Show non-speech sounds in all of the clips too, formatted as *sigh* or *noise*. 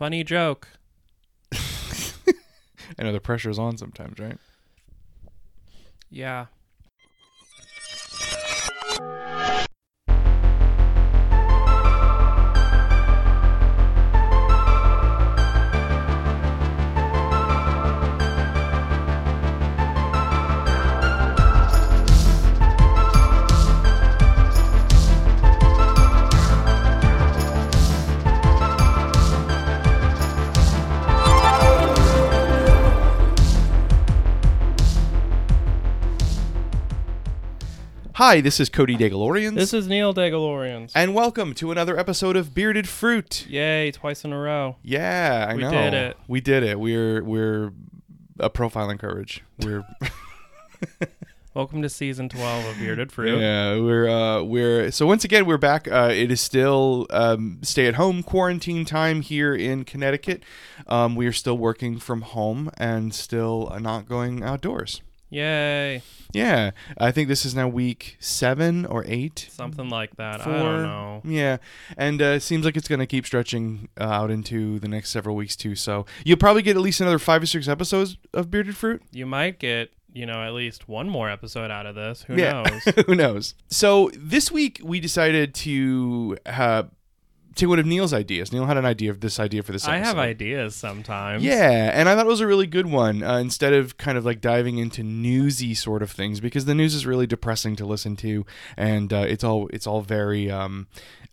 Funny joke. *laughs* I know the pressure's on sometimes, right? Yeah. Hi, this is Cody Degalorians. This is Neil Degalorians. and welcome to another episode of Bearded Fruit. Yay, twice in a row. Yeah, I We know. did it. We did it. We're we're a profiling courage. We're *laughs* Welcome to season 12 of Bearded *laughs* Fruit. yeah, we're uh we're so once again we're back. Uh it is still um stay at home quarantine time here in Connecticut. Um we are still working from home and still not going outdoors. Yay. Yeah, I think this is now week 7 or 8. Something like that. Four. I don't know. Yeah, and uh, it seems like it's going to keep stretching uh, out into the next several weeks too. So you'll probably get at least another five or six episodes of Bearded Fruit. You might get, you know, at least one more episode out of this. Who Yeah. knows? *laughs* Who knows? So this week we decided to uh, take one of Neil's ideas. Neil had an idea of this idea for this. I have ideas sometimes. Yeah, and I thought it was a really good one. Uh, instead of kind of like diving into newsy sort of things, because the news is really depressing to listen to, and uh, it's all it's all very um,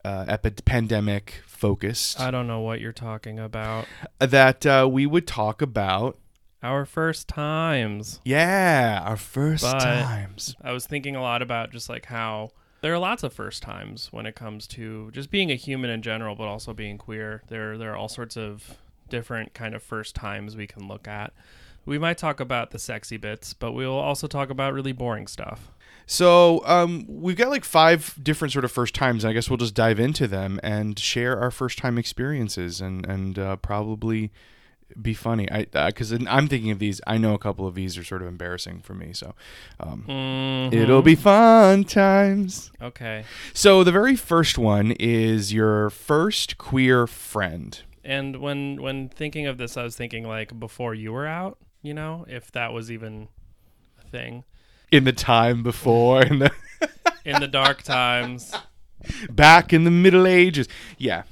uh, epi- pandemic focused. I don't know what you're talking about. that uh, we would talk about. Our first times. Yeah, our first But- times. I was thinking a lot about just like how there are lots of first times when it comes to just being a human in general, but also being queer. There, there are all sorts of different kind of first times we can look at. We might talk about the sexy bits, but we'll also talk about really boring stuff. So um, we've got like five different sort of first times. And I guess we'll just dive into them and share our first time experiences and and uh, probably be funny. I because I'm thinking of these. I know a couple of these are sort of embarrassing for me. So um, Mhm. it'll be fun times. okay. So the very first one is your first queer friend. And when when thinking of this, I was thinking like before you were out. You know, if that was even a thing In the time before, in the *laughs* in the dark times. *laughs* back in the Middle Ages. Yeah.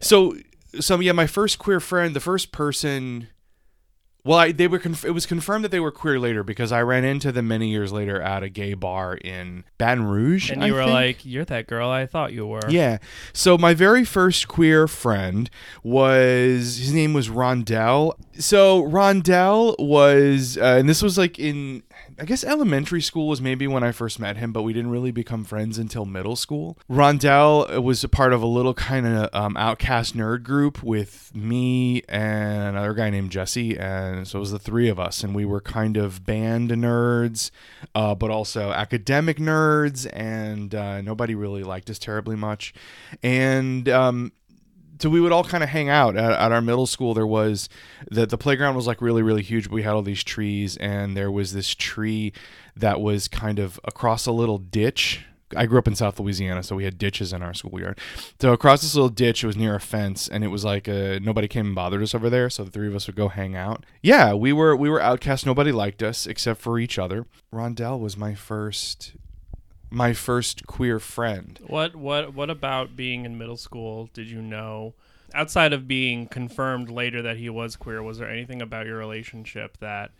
So, so yeah, my first queer friend, the first person. Well, I, they were. Conf- it was confirmed that they were queer later because I ran into them many years later at a gay bar in Baton Rouge. And I you were think. like, "You're that girl I thought you were." Yeah. So my very first queer friend was his name was Rondell. So Rondell was, uh, and this was like in, I guess elementary school was maybe when I first met him, but we didn't really become friends until middle school. Rondell was a part of a little kind of um, outcast nerd group with me and another guy named Jesse, and so it was the three of us, and we were kind of band nerds, uh, but also academic nerds, and uh, nobody really liked us terribly much, and um, so we would all kind of hang out at, at our middle school. There was the the playground was like really really huge. But we had all these trees, and there was this tree that was kind of across a little ditch. I grew up in South Louisiana, so we had ditches in our schoolyard. So across this little ditch, it was near a fence, and it was like uh, nobody came and bothered us over there. So the three of us would go hang out. Yeah, we were we were outcast. Nobody liked us except for each other. Rondell was my first my first queer friend. What what what about being in middle school? Did you know outside of being confirmed later that he was queer, was there anything about your relationship that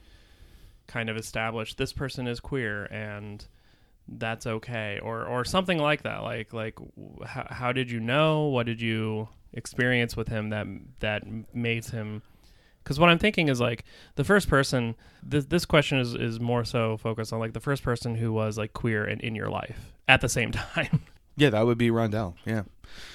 kind of established this person is queer and that's okay or or something like that like like how, how did you know what did you experience with him that that made him because what i'm thinking is like the first person this, this question is, is more so focused on like the first person who was like queer and in your life at the same *laughs* time Yeah, that would be Rondell. Yeah.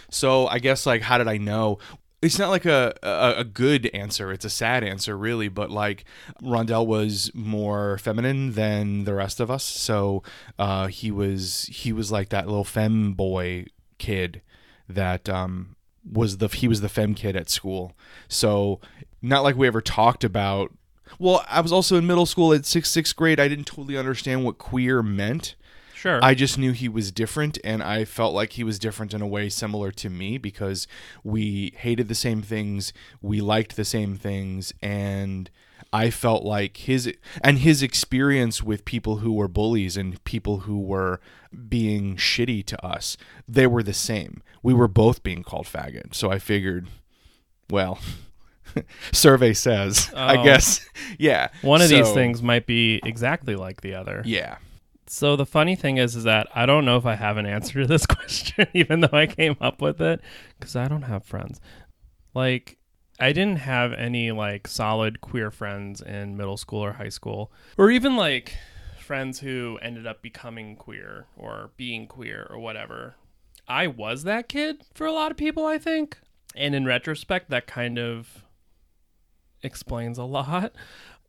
So I guess like how did I know? It's not like a, a a good answer. It's a sad answer, really. But like Rondell was more feminine than the rest of us, so uh, he was he was like that little fem boy kid that um, was the he was the fem kid at school. So not like we ever talked about. Well, I was also in middle school at sixth sixth grade. I didn't totally understand what queer meant. Sure. I just knew he was different, and I felt like he was different in a way similar to me because we hated the same things, we liked the same things, and I felt like his and his experience with people who were bullies and people who were being shitty to us, they were the same. We were both being called faggot, so I figured, well. *laughs* *laughs* survey says i Oh. guess *laughs* yeah One of these things might be exactly like the other. yeah So the funny thing is, is that I don't know if I have an answer to this *laughs* question, even though I came up with it, because I don't have friends. Like, I didn't have any like solid queer friends in middle school or high school, or even like friends who ended up becoming queer or being queer or whatever. I was that kid for a lot of people, I think. And in retrospect, that kind of explains a *laughs* lot.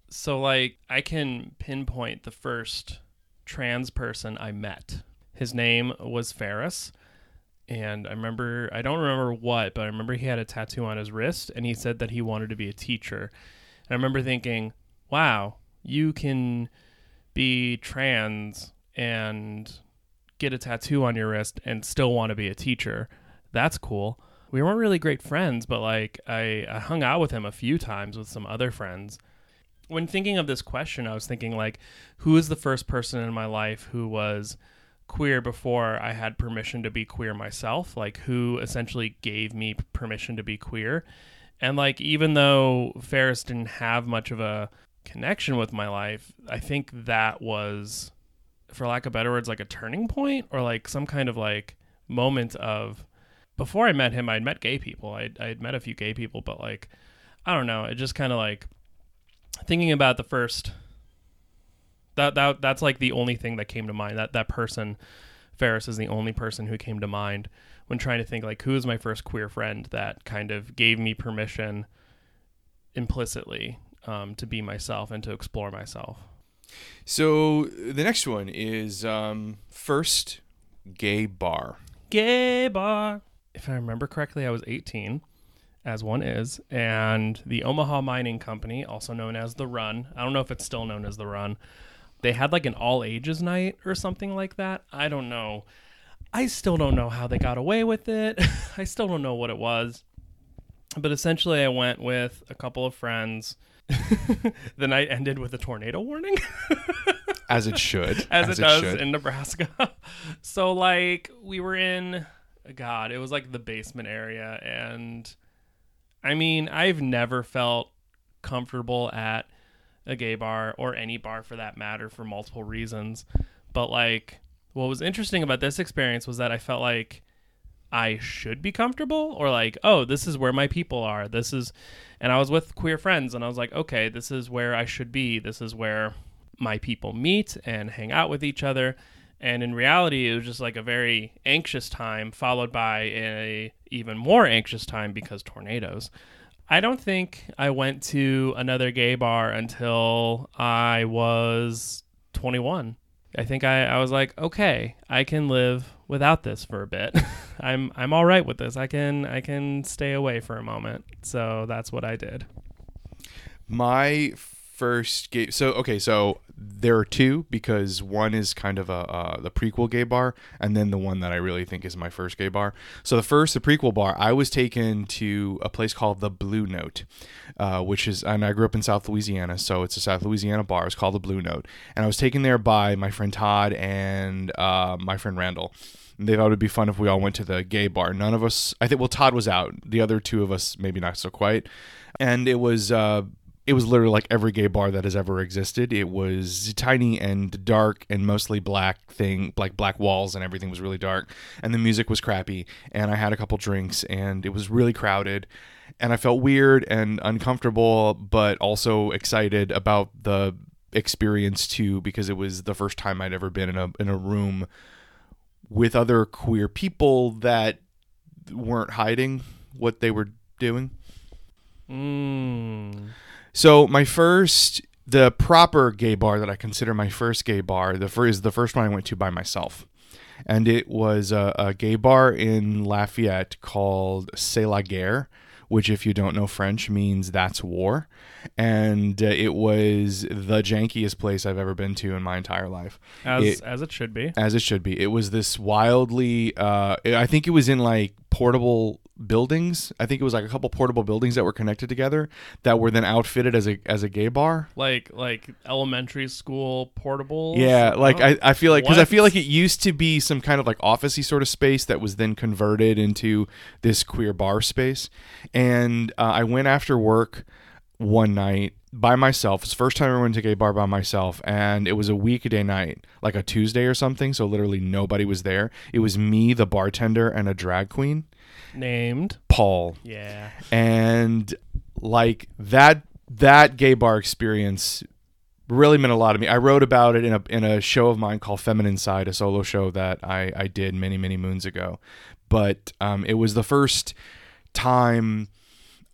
So, like, I can pinpoint the first trans person I met. His name was Ferris. And I remember, I don't remember what, but I remember he had a tattoo on his wrist and he said that he wanted to be a teacher. And I remember thinking, wow, you can be trans and get a tattoo on your wrist and still want to be a teacher. That's cool. We weren't really great friends, but like I, I hung out with him a few times with some other friends. When thinking of this question, I was thinking like, who is the first person in my life who was queer before I had permission to be queer myself? Like who essentially gave me permission to be queer? And like even though Ferris didn't have much of a connection with my life, I think that was for lack of better words like a turning point or like some kind of like moment of before I met him, I'd met gay people. I'd, I'd met a few gay people, but like, I don't know. It just kind of like thinking about the first. That that that's like the only thing that came to mind. That that person, Ferris, is the only person who came to mind when trying to think like who is my first queer friend that kind of gave me permission implicitly um, to be myself and to explore myself. So the next one is um, first gay bar. gay bar. If I remember correctly, I was 18, as one is, and the Omaha Mining Company, also known as the Run, I don't know if it's still known as the Run, they had like an all ages night or something like that. I don't know. I still don't know how they got away with it. *laughs* I still don't know what it was. But essentially, I went with a couple of friends. *laughs* the night ended with a tornado warning. *laughs* As it should. as, it does should. in Nebraska. so like we were in God, it was like the basement area and I mean, I've never felt comfortable at a gay bar or any bar for that matter for multiple reasons. But like what was interesting about this experience was that I felt like I should be comfortable or like, oh, this is where my people are. This is and I was with queer friends and I was like, okay, this is where I should be. This is where my people meet and hang out with each other. And in reality, it was just like a very anxious time, followed by a even more anxious time because tornadoes. I don't think I went to another gay bar until I was 21. I think I, I was like, okay, I can live without this for a bit. *laughs* I'm I'm all right with this. I can I can stay away for a moment. So that's what I did. My first gay. So okay, so there are two because one is kind of a uh, the prequel gay bar, and then the one that I really think is my first gay bar. So the first, the prequel bar, I was taken to a place called the Blue Note, uh, which is, and I grew up in South Louisiana, so it's a South Louisiana bar. It's called the Blue Note, and I was taken there by my friend Todd and uh, my friend Randall. They thought it would be fun if we all went to the gay bar. None of us, I think, well, Todd was out. The other two of us, maybe not so quite. And it was, uh, it was literally like every gay bar that has ever existed. It was tiny and dark and mostly black thing, like black walls and everything was really dark. And the music was crappy. And I had a couple drinks and it was really crowded. And I felt weird and uncomfortable, but also excited about the experience too because it was the first time I'd ever been in a in a room with other queer people that weren't hiding what they were doing. Mm. So my first, the proper gay bar that I consider my first gay bar, the first is the first one I went to by myself, and it was a, a gay bar in Lafayette called C'est la Guerre, which, if you don't know French, means that's war. And uh, it was the jankiest place I've ever been to in my entire life, as It- as it should be. as it should be. It was this wildly, uh, I think it was in like portable buildings. I think it was like a couple portable buildings that were connected together that were then outfitted as a as a gay bar. Like like elementary school portable. Yeah, like I, I feel like because I feel like it used to be some kind of like officey sort of space that was then converted into this queer bar space. And uh, I went after work one night by myself. It's the first time I went to a gay bar by myself, and it was a weekday night, like a Tuesday or something. So literally nobody was there. It was me, the bartender, and a drag queen, named. Paul Yeah. and like that that gay bar experience really meant a lot to me. I wrote about it in a in a show of mine called Feminine Side, a solo show that I I did many many moons ago. But um, it was the first time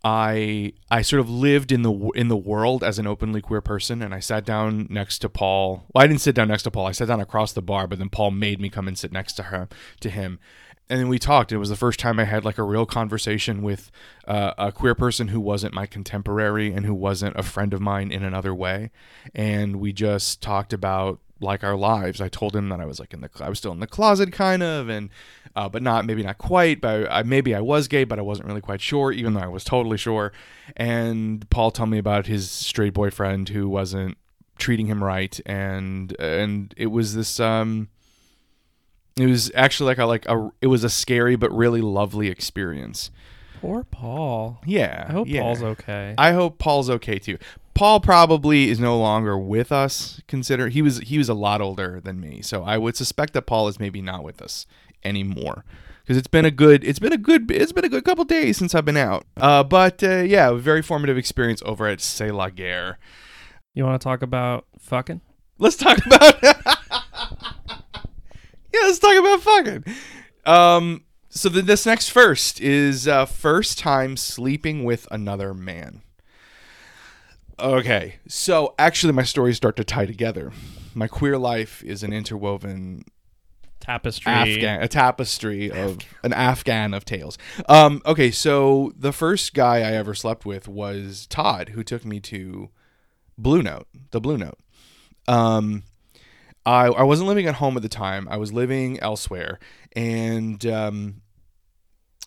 I I sort of lived in the in the world as an openly queer person, and I sat down next to Paul. Well, I didn't sit down next to Paul. I sat down across the bar, but then Paul made me come and sit next to her to him, and then we talked. It was the first time I had like a real conversation with uh, a queer person who wasn't my contemporary and who wasn't a friend of mine in another way, and we just talked about like our lives. I told him that I was like in the I was still in the closet kind of and uh, but not maybe not quite but I, maybe I was gay but I wasn't really quite sure even though I was totally sure and Paul told me about his straight boyfriend who wasn't treating him right and and it was this um it was actually like a like a it was a scary but really lovely experience. Poor Paul. Yeah. I hope yeah. Paul's okay. I hope Paul's okay too. Paul probably is no longer with us. Consider he was he was a lot older than me, so I would suspect that Paul is maybe not with us anymore because it's been a good it's been a good it's been a good couple days since I've been out. Uh, but uh, yeah, very formative experience over at C'est La Guerre. you want to talk about fucking? Let's talk *laughs* about yeah, let's talk about fucking. Um, so the, this next first is uh, first time sleeping with another man. Okay, so actually, my stories start to tie together. My queer life is an interwoven Tapestry. Afghan, a tapestry of an Afghan of tales. Um, okay, so the first guy I ever slept with was Todd, who took me to Blue Note, the Blue Note. Um, I I wasn't living at home at the time. I was living elsewhere, and um,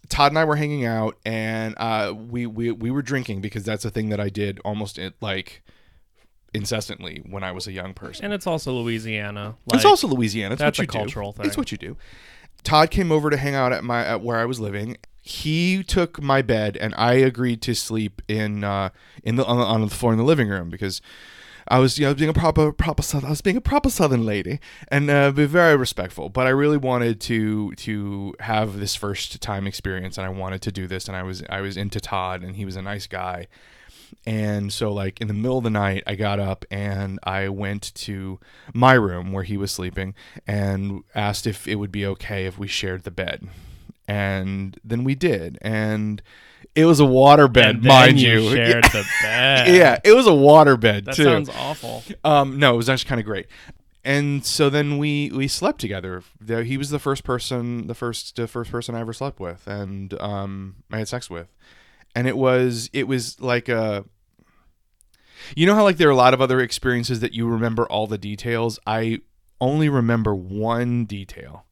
Todd and I were hanging out, and uh, we we we were drinking because that's a thing that I did almost in, like incessantly when I was a young person. And it's also Louisiana. it's also Louisiana. It's that's what a you do. cultural thing. It's what you do. Todd came over to hang out at my at where I was living. He took my bed, and I agreed to sleep in uh, in the on, the on the floor in the living room because I was you know being a proper proper Southern, I was being a proper Southern lady and uh, be very respectful. But I really wanted to to have this first time experience, and I wanted to do this, and I was I was into Todd, and he was a nice guy. And so, like in the middle of the night, I got up and I went to my room where he was sleeping and asked if it would be okay if we shared the bed. And then we did. And it was a water bed, mind you. you. shared *laughs* the bed. *laughs* yeah, it was a water bed That too. sounds awful. Um, no, it was actually kind of great. And so then we we slept together. The- He was the first person, the first the first person I ever slept with, and um, I had sex with. And it was it was like a. You know how like there are a lot of other experiences that you remember all the details. I only remember one detail,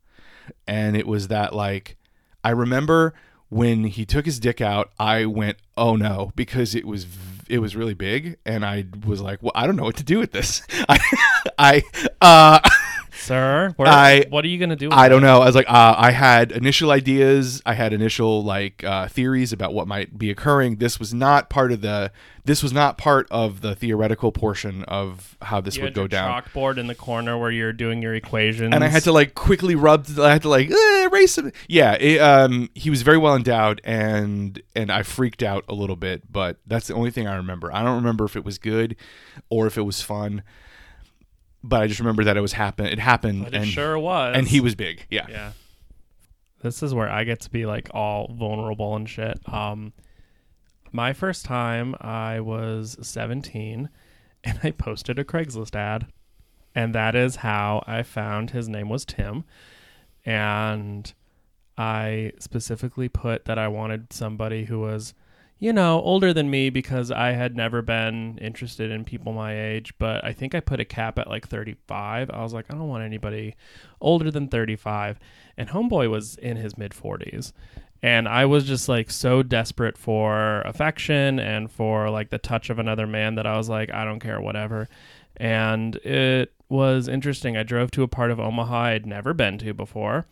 and it was that like I remember when he took his dick out, I went, "Oh no," because it was it was really big, and I was like, "Well, I don't know what to do with this." *laughs* I, I, uh, *laughs* Sir, where, I- what are you going to do with I don't that? know. I was like, uh, I had initial ideas, I had initial like uh, theories about what might be occurring. This was not part of the. This was not part of the theoretical portion of how this You would go down. chalkboard in the corner where you're doing your equations. and I had to like quickly rub. I had to like eh, erase it. Yeah, it, um, he was very well endowed, and and I freaked out a little bit, but that's the only thing I remember. I don't remember if it was good or if it was fun, but I just remember that it was happen. It happened, But it and sure was. and he was big. Yeah. Yeah. This is where I get to be like all vulnerable and shit. Um my first time I was 17 and I posted a Craigslist ad. And that is how I found his name was Tim. And I specifically put that I wanted somebody who was, you know, older than me because I had never been interested in people my age, but I think I put a cap at like 35. I was like, I don't want anybody older than 35. And Homeboy was in his mid 40s. And I was just like so desperate for affection and for like the touch of another man that I was like, I don't care, whatever. And it was interesting. I drove to a part of Omaha I'd never been to before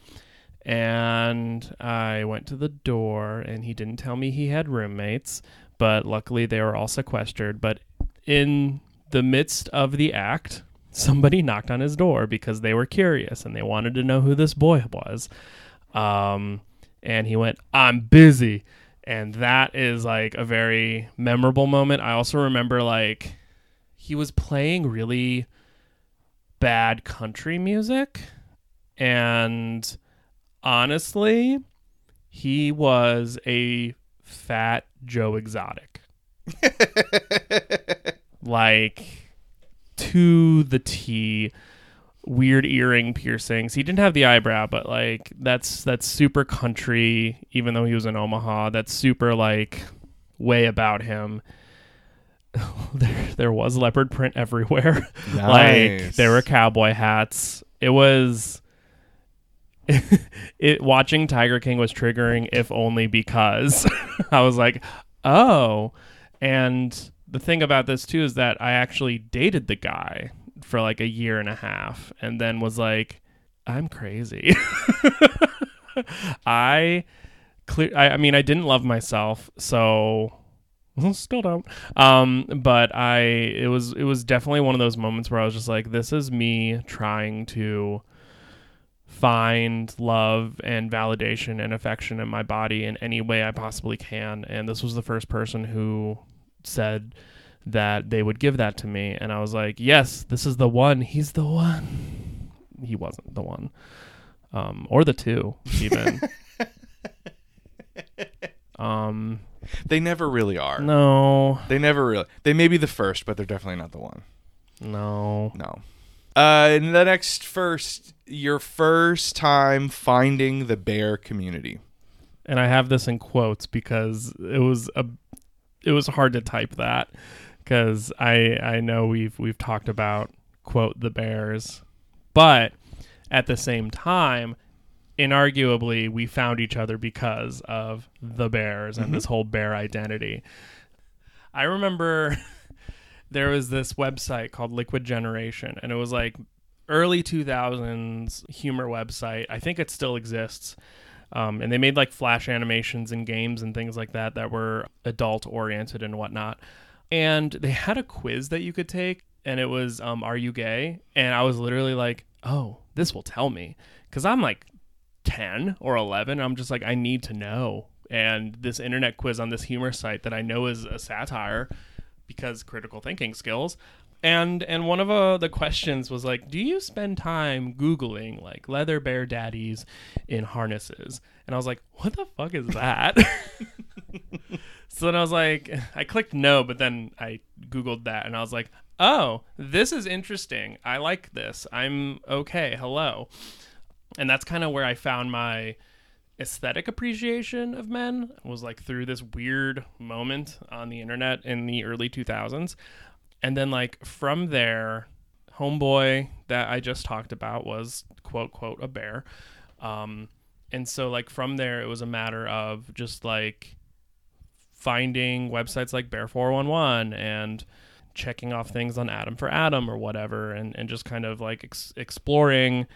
and I went to the door and he didn't tell me he had roommates, but luckily they were all sequestered. But in the midst of the act, somebody knocked on his door because they were curious and they wanted to know who this boy was. Um, and he went, I'm busy. And that is like a very memorable moment. I also remember like he was playing really bad country music and honestly, he was a fat Joe Exotic. *laughs* like to the T. Weird earring piercings. He didn't have the eyebrow, but like that's that's super country. Even though he was in Omaha, that's super like way about him. *laughs* there, there was leopard print everywhere. *laughs* like there were cowboy hats. It was *laughs* it watching Tiger King was triggering if only because *laughs* I was like, "Oh." And the thing about this too is that I actually dated the guy for like a year and a half and then was like, "I'm crazy." *laughs* I clear I, I mean, I didn't love myself, so still don't. Um, but I it was it was definitely one of those moments where I was just like, this is me trying to find love and validation and affection in my body in any way I possibly can. And this was the first person who said that they would give that to me. And I was like, yes, this is the one. He's the one. He wasn't the one. Um, or the two, even. *laughs* um, They never really are. no, They never really. They may be the first, but they're definitely not the one. no. No. Uh, the next first, your first time finding the bear community. and I have this in quotes because it was a it was hard to type that because I I know we've we've talked about quote the bears, but at the same time, inarguably we found each other because of the bears and mm-hmm. this whole bear identity. I remember *laughs* there was this website called Liquid Generation, and it was like early 2000s humor website. I think it still exists. Um, and they made like flash animations and games and things like that that were adult oriented and whatnot. And they had a quiz that you could take, and it was, um, Are you gay? And I was literally like, Oh, this will tell me. Because I'm like 10 or 11. I'm just like, I need to know. And this internet quiz on this humor site that I know is a satire because critical thinking skills. And and one of uh, the questions was like, do you spend time googling like leather bear daddies in harnesses? And I was like, what the fuck is that? *laughs* so then I was like, I clicked no, but then I googled that and I was like, oh, this is interesting. I like this. I'm okay. Hello. And that's kind of where I found my aesthetic appreciation of men was like through this weird moment on the internet in the early 2000s and then like from there homeboy that i just talked about was quote quote a bear um and so like from there it was a matter of just like finding websites like bear 411 and checking off things on adam for adam or whatever and, and just kind of like ex- exploring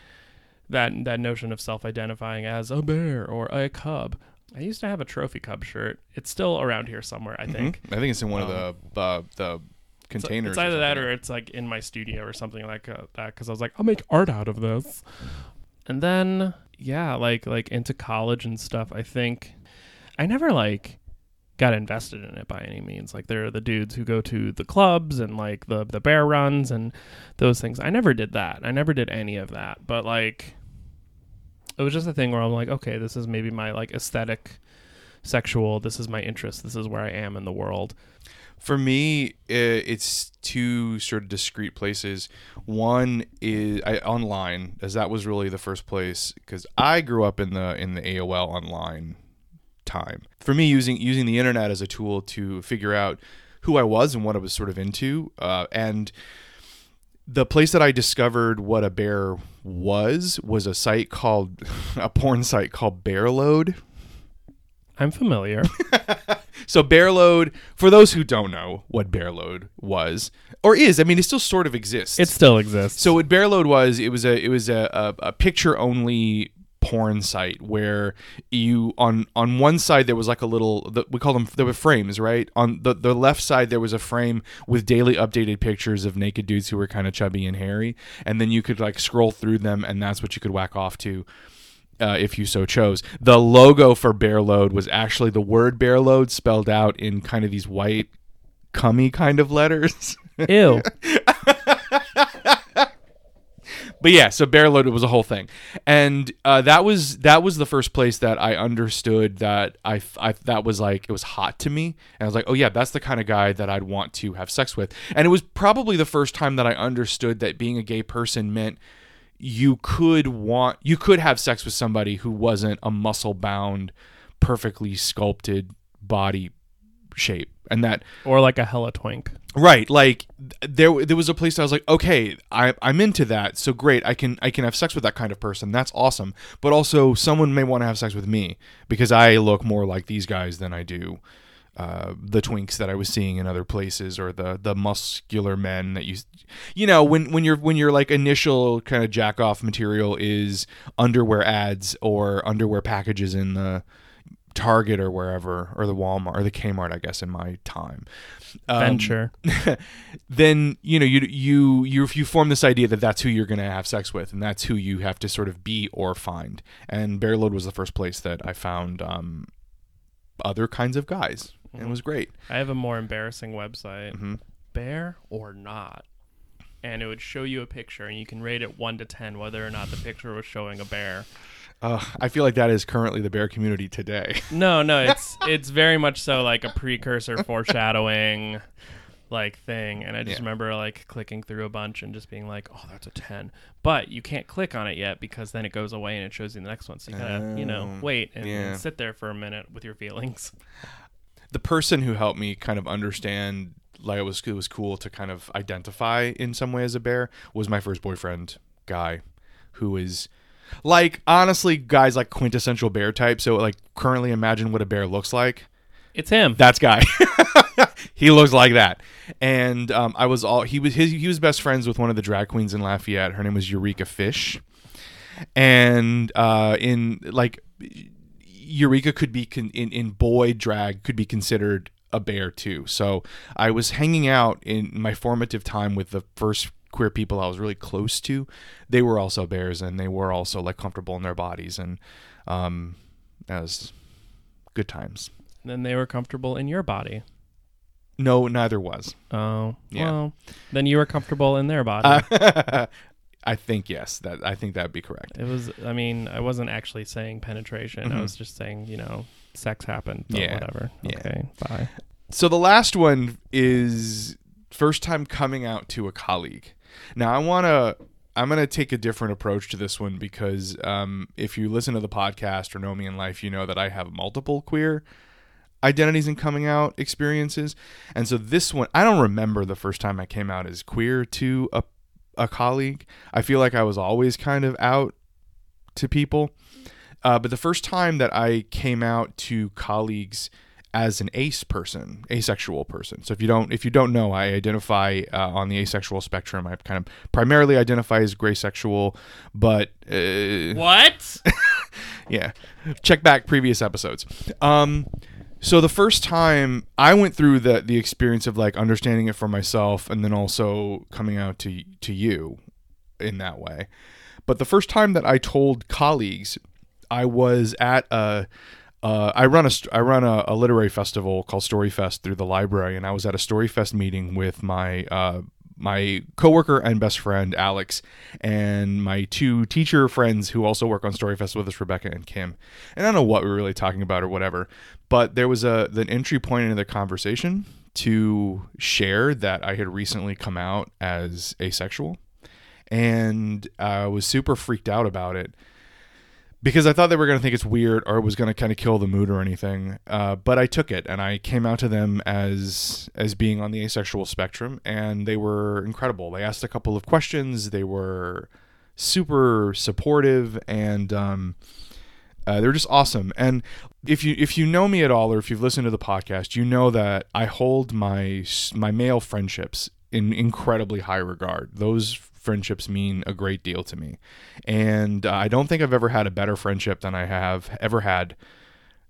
that that notion of self-identifying as a bear or a cub. I used to have a trophy cub shirt. It's still around here somewhere, I think. I think it's in one Um, of the uh, the containers. It's either that or it's like in my studio or something like uh, that. Because I was like, I'll make art out of this. And then yeah, like like into college and stuff. I think I never like got invested in it by any means. Like there are the dudes who go to the clubs and like the the bear runs and those things. I never did that. I never did any of that. But like it was just a thing where I'm like, okay, this is maybe my like aesthetic sexual, this is my interest, this is where I am in the world. For me, it's two sort of discrete places. One is I, online, as that was really the first place because I grew up in the in the AOL online time. For me, using using the internet as a tool to figure out who I was and what I was sort of into, uh, and the place that I discovered what a bear was was a site called *laughs* a porn site called Bearload. I'm familiar. *laughs* So Bearload, for those who don't know what Bearload was or is, I mean, it still sort of exists. it still exists. So what Bearload was, it was a it was a, a, a picture only porn site where you on on one side there was like a little the, we call them there were frames right on the the left side there was a frame with daily updated pictures of naked dudes who were kind of chubby and hairy and then you could like scroll through them and that's what you could whack off to uh, if you so chose. The logo for Bear Load was actually the word Bear Load spelled out in kind of these white, cummy kind of letters. Ew. *laughs* but yeah, so Bear Load it was a whole thing, and uh, that was that was the first place that I understood that I, I that was like it was hot to me, and I was like, oh yeah, that's the kind of guy that I'd want to have sex with, and it was probably the first time that I understood that being a gay person meant you could want you could have sex with somebody who wasn't a muscle bound perfectly sculpted body shape. And that or like a hella twink. right like there there was a place I was like okay I I'm into that so great I can I can have sex with that kind of person that's awesome. But also someone may want to have sex with me because I look more like these guys than I do uh, the twinks that I was seeing in other places, or the the muscular men that you, you know, when when you're when your like initial kind of jack off material is underwear ads or underwear packages in the Target or wherever, or the Walmart or the Kmart, I guess, in my time. Um, Venture. *laughs* then you know you you you you form this idea that that's who you're going to have sex with, and that's who you have to sort of be or find. And Bearload was the first place that I found um, other kinds of guys, and it was great. I have a more embarrassing website. hmm Bear or not. And it would show you a picture, and you can rate it one to ten whether or not the picture was showing a bear. Uh, I feel like that is currently the bear community today. *laughs* No, no, it's it's very much so like a precursor foreshadowing like thing. And I just Yeah. remember like clicking through a bunch and just being like, Oh, that's a ten. But you can't click on it yet because then it goes away and it shows you the next one. So you gotta, you know, Oh, wait and, yeah. and sit there for a minute with your feelings. The person who helped me kind of understand like it was it was cool to kind of identify in some way as a bear was my first boyfriend guy who is like honestly guys like quintessential bear type. So like currently imagine what a bear looks like. It's him. that's guy. *laughs* He looks like that. And um, i was all he was his, he was best friends with one of the drag queens in lafayette. Her name was eureka fish. And uh, in like Eureka could be con- in in boy drag could be considered a bear too. So I was hanging out in my formative time with the first queer people I was really close to. They were also bears and they were also like comfortable in their bodies and um that was good times. then they were comfortable in your body. No, neither was. Oh, Yeah. well, then you were comfortable in their body. Uh, *laughs* I think yes. That I think that'd be correct. it was. I mean, I wasn't actually saying penetration. I Mhm. was just saying, you know, sex happened. But Yeah. Whatever. Yeah. Okay. Bye. So the last one is first time coming out to a colleague. Now I want to I'm going to take a different approach to this one because um, if you listen to the podcast or know me in life, you know that I have multiple queer identities and coming out experiences. And so this one, I don't remember the first time I came out as queer to a a colleague. I feel like I was always kind of out to people. Uh, but the first time that I came out to colleagues as an ace person, asexual person. So if you don't if you don't know, I identify uh, on the asexual spectrum. I kind of primarily identify as gray sexual, but uh, What? *laughs* yeah, check back previous episodes. Um, so the first time I went through the the experience of like understanding it for myself, and then also coming out to to you in that way. But the first time that I told colleagues, I was at a. Uh, I run a I run a, a literary festival called Storyfest through the library, and I was at a Storyfest meeting with my uh, my coworker and best friend Alex, and my two teacher friends who also work on Storyfest with us, Rebecca and Kim. And I don't know what we were really talking about or whatever, but there was a an entry point into the conversation to share that I had recently come out as asexual, and I was super freaked out about it because I thought they were going to think it's weird or it was going to kind of kill the mood or anything. Uh, but I took it and I came out to them as as being on the asexual spectrum, and they were incredible. They asked a couple of questions. They were super supportive and. Um, uh, they're just awesome. And if you if you know me at all, or if you've listened to the podcast, you know that I hold my my male friendships in incredibly high regard. Those friendships mean a great deal to me, and uh, I don't think I've ever had a better friendship than I have ever had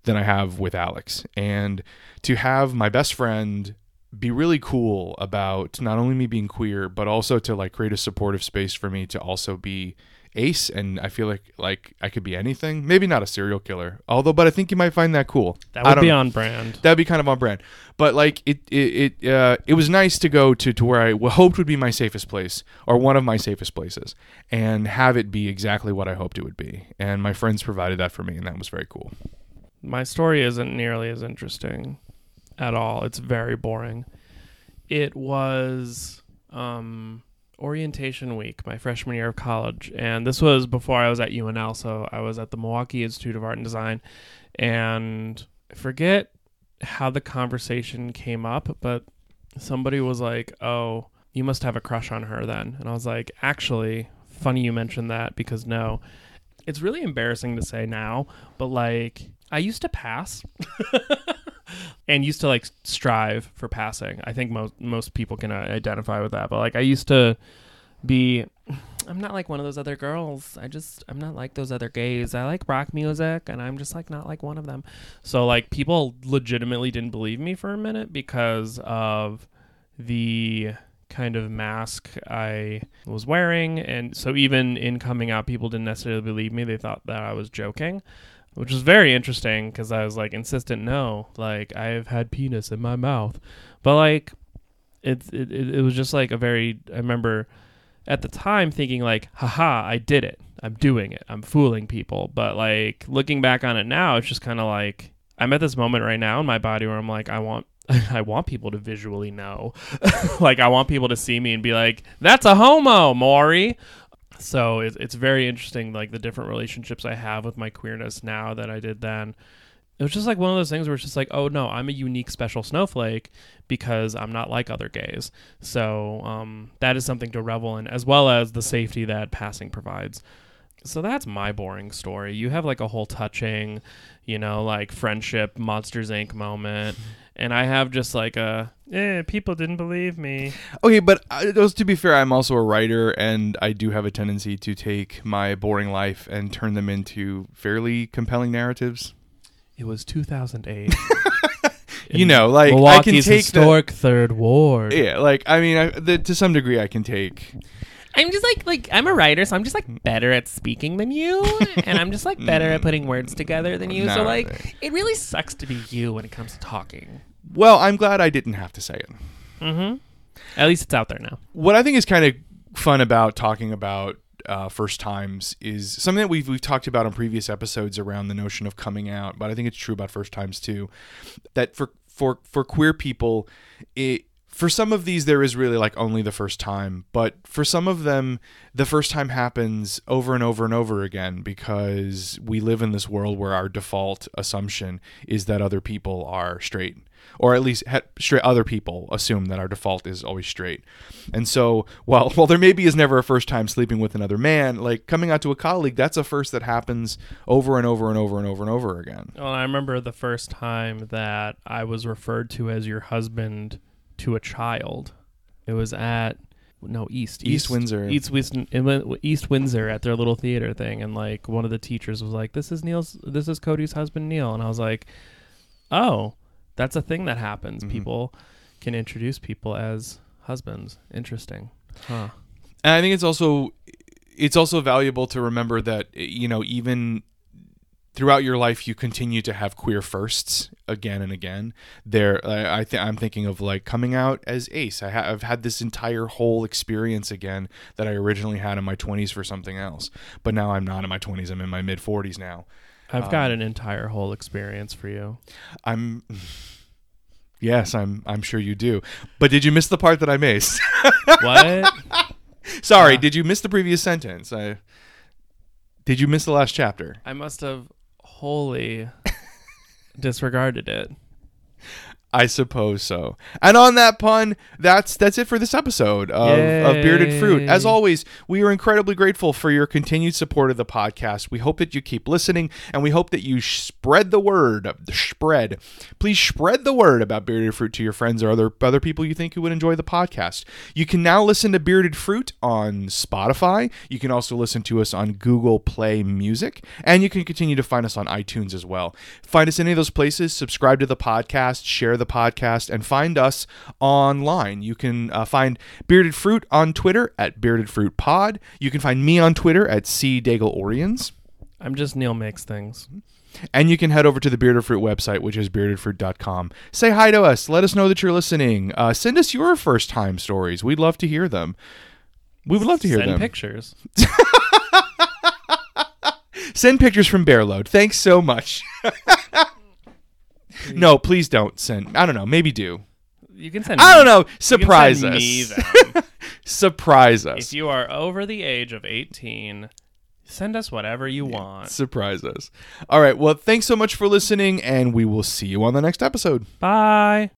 than I have with Alex. And to have my best friend be really cool about not only me being queer, but also to like create a supportive space for me to also be ace and i feel like like i could be anything maybe not a serial killer although but i think you might find that cool That would be on brand. that'd be kind of on brand but like it it it, uh, it was nice to go to to where I hoped would be my safest place or one of my safest places and have it be exactly what i hoped it would be and my friends provided that for me and that was very cool My story isn't nearly as interesting at all. It's very boring. It was um, orientation week, my freshman year of college, and this was before I was at UNL. So I was at the Milwaukee Institute of Art and Design, and I forget how the conversation came up, but somebody was like, "Oh, you must have a crush on her then," and I was like, "Actually, funny you mentioned that because no." It's really embarrassing to say now, but like I used to pass *laughs* and used to like strive for passing. I think most most people can uh, identify with that. But like I used to be I'm not like one of those other girls. I just I'm not like those other gays. I like rock music and I'm just like not like one of them. So like people legitimately didn't believe me for a minute because of the kind of mask I was wearing and so even in coming out people didn't necessarily believe me. They thought that I was joking which was very interesting because I was like insistent no, like I've had penis in my mouth, but like it, it, it was just like a very I remember at the time thinking like haha I did it. I'm doing it. I'm fooling people. But like looking back on it now it's just kind of like I'm at this moment right now in my body where I'm like I want *laughs* I want people to visually know. *laughs* Like I want people to see me and be like that's a homo Maury so it's it's very interesting like the different relationships I have with my queerness now that I did then. It was just like one of those things where it's just like, oh no, I'm a unique special snowflake because I'm not like other gays. So um, that is something to revel in, as well as the safety that passing provides. So that's my boring story. You have like a whole touching, you know, like friendship, Monsters Inc. moment. *laughs* And I have just like a, eh, people didn't believe me. Okay, but uh, those, to be fair, I'm also a writer, and I do have a tendency to take my boring life and turn them into fairly compelling narratives. It was 2008. *laughs* You know, like I can Milwaukee's take the, third ward. yeah, like I mean, I, the, to some degree, I can take. I'm just like like I'm a writer, so I'm just like better at speaking than you, *laughs* and I'm just like better at putting words together than you. No, so like it really sucks to be you when it comes to talking. Well, I'm glad I didn't have to say it. Mm-hmm. At least it's out there now. What I think is kind of fun about talking about uh, first times is something that we've we've talked about on previous episodes around the notion of coming out, but I think it's true about first times too. That for for for queer people, it for some of these there is really like only the first time, but for some of them the first time happens over and over and over again because we live in this world where our default assumption is that other people are straight or at least straight other people assume that our default is always straight. And so, while *laughs* while there maybe is never a first time sleeping with another man, like coming out to a colleague, that's a first that happens over and over and over and over and over again. Well, I remember the first time that I was referred to as your husband to a child. It was at no East East Windsor. East Windsor, East Windsor at their little theater thing, and like one of the teachers was like, "This is Neil's. This is Cody's husband, Neil," and I was like, "Oh, that's a thing that happens. Mhm. People can introduce people as husbands. Interesting, huh?" And I think it's also it's also valuable to remember that you know even throughout your life you continue to have queer firsts again and again. There, I, I th- I'm thinking of like coming out as Ace. I ha- I've had this entire whole experience again that I originally had in my 20s for something else, but now I'm not in my 20s. I'm in my mid 40s now. I've got Um, an entire whole experience for you. I'm. *laughs* Yes, I'm. I'm sure you do. But did you miss the part that I missed? *laughs* What? Sorry, Uh, did you miss the previous sentence? I. Did you miss the last chapter? I must have wholly disregarded it. I suppose so. And on that pun, that's that's it for this episode of, of Bearded Fruit. As always, we are incredibly grateful for your continued support of the podcast. We hope that you keep listening, and we hope that you spread the word. Spread, please spread the word about Bearded Fruit to your friends or other other people you think who would enjoy the podcast. You can now listen to Bearded Fruit on Spotify. You can also listen to us on Google Play Music, and you can continue to find us on iTunes as well. Find us in any of those places. Subscribe to the podcast, share the podcast, and find us online. You can uh, find Bearded Fruit on Twitter at Bearded Fruit Pod. You can find me on Twitter at C Daigle Orions. I'm just Neil makes things. And you can head over to the Bearded Fruit website, which is beardedfruit.com. Say hi to us. Let us know that you're listening. Uh, send us your first time stories. We'd love to hear them. We would love to hear Send them. pictures. *laughs* Send pictures from Bearload. Thanks so much. *laughs* no, please don't send. I don't know. Maybe do. You can send. I don't me- know. you can Surprise us. *laughs* Surprise us. if you are over the age of 18, send us whatever you want. Surprise us. All right. Well, thanks so much for listening, and we will see you on the next episode. Bye.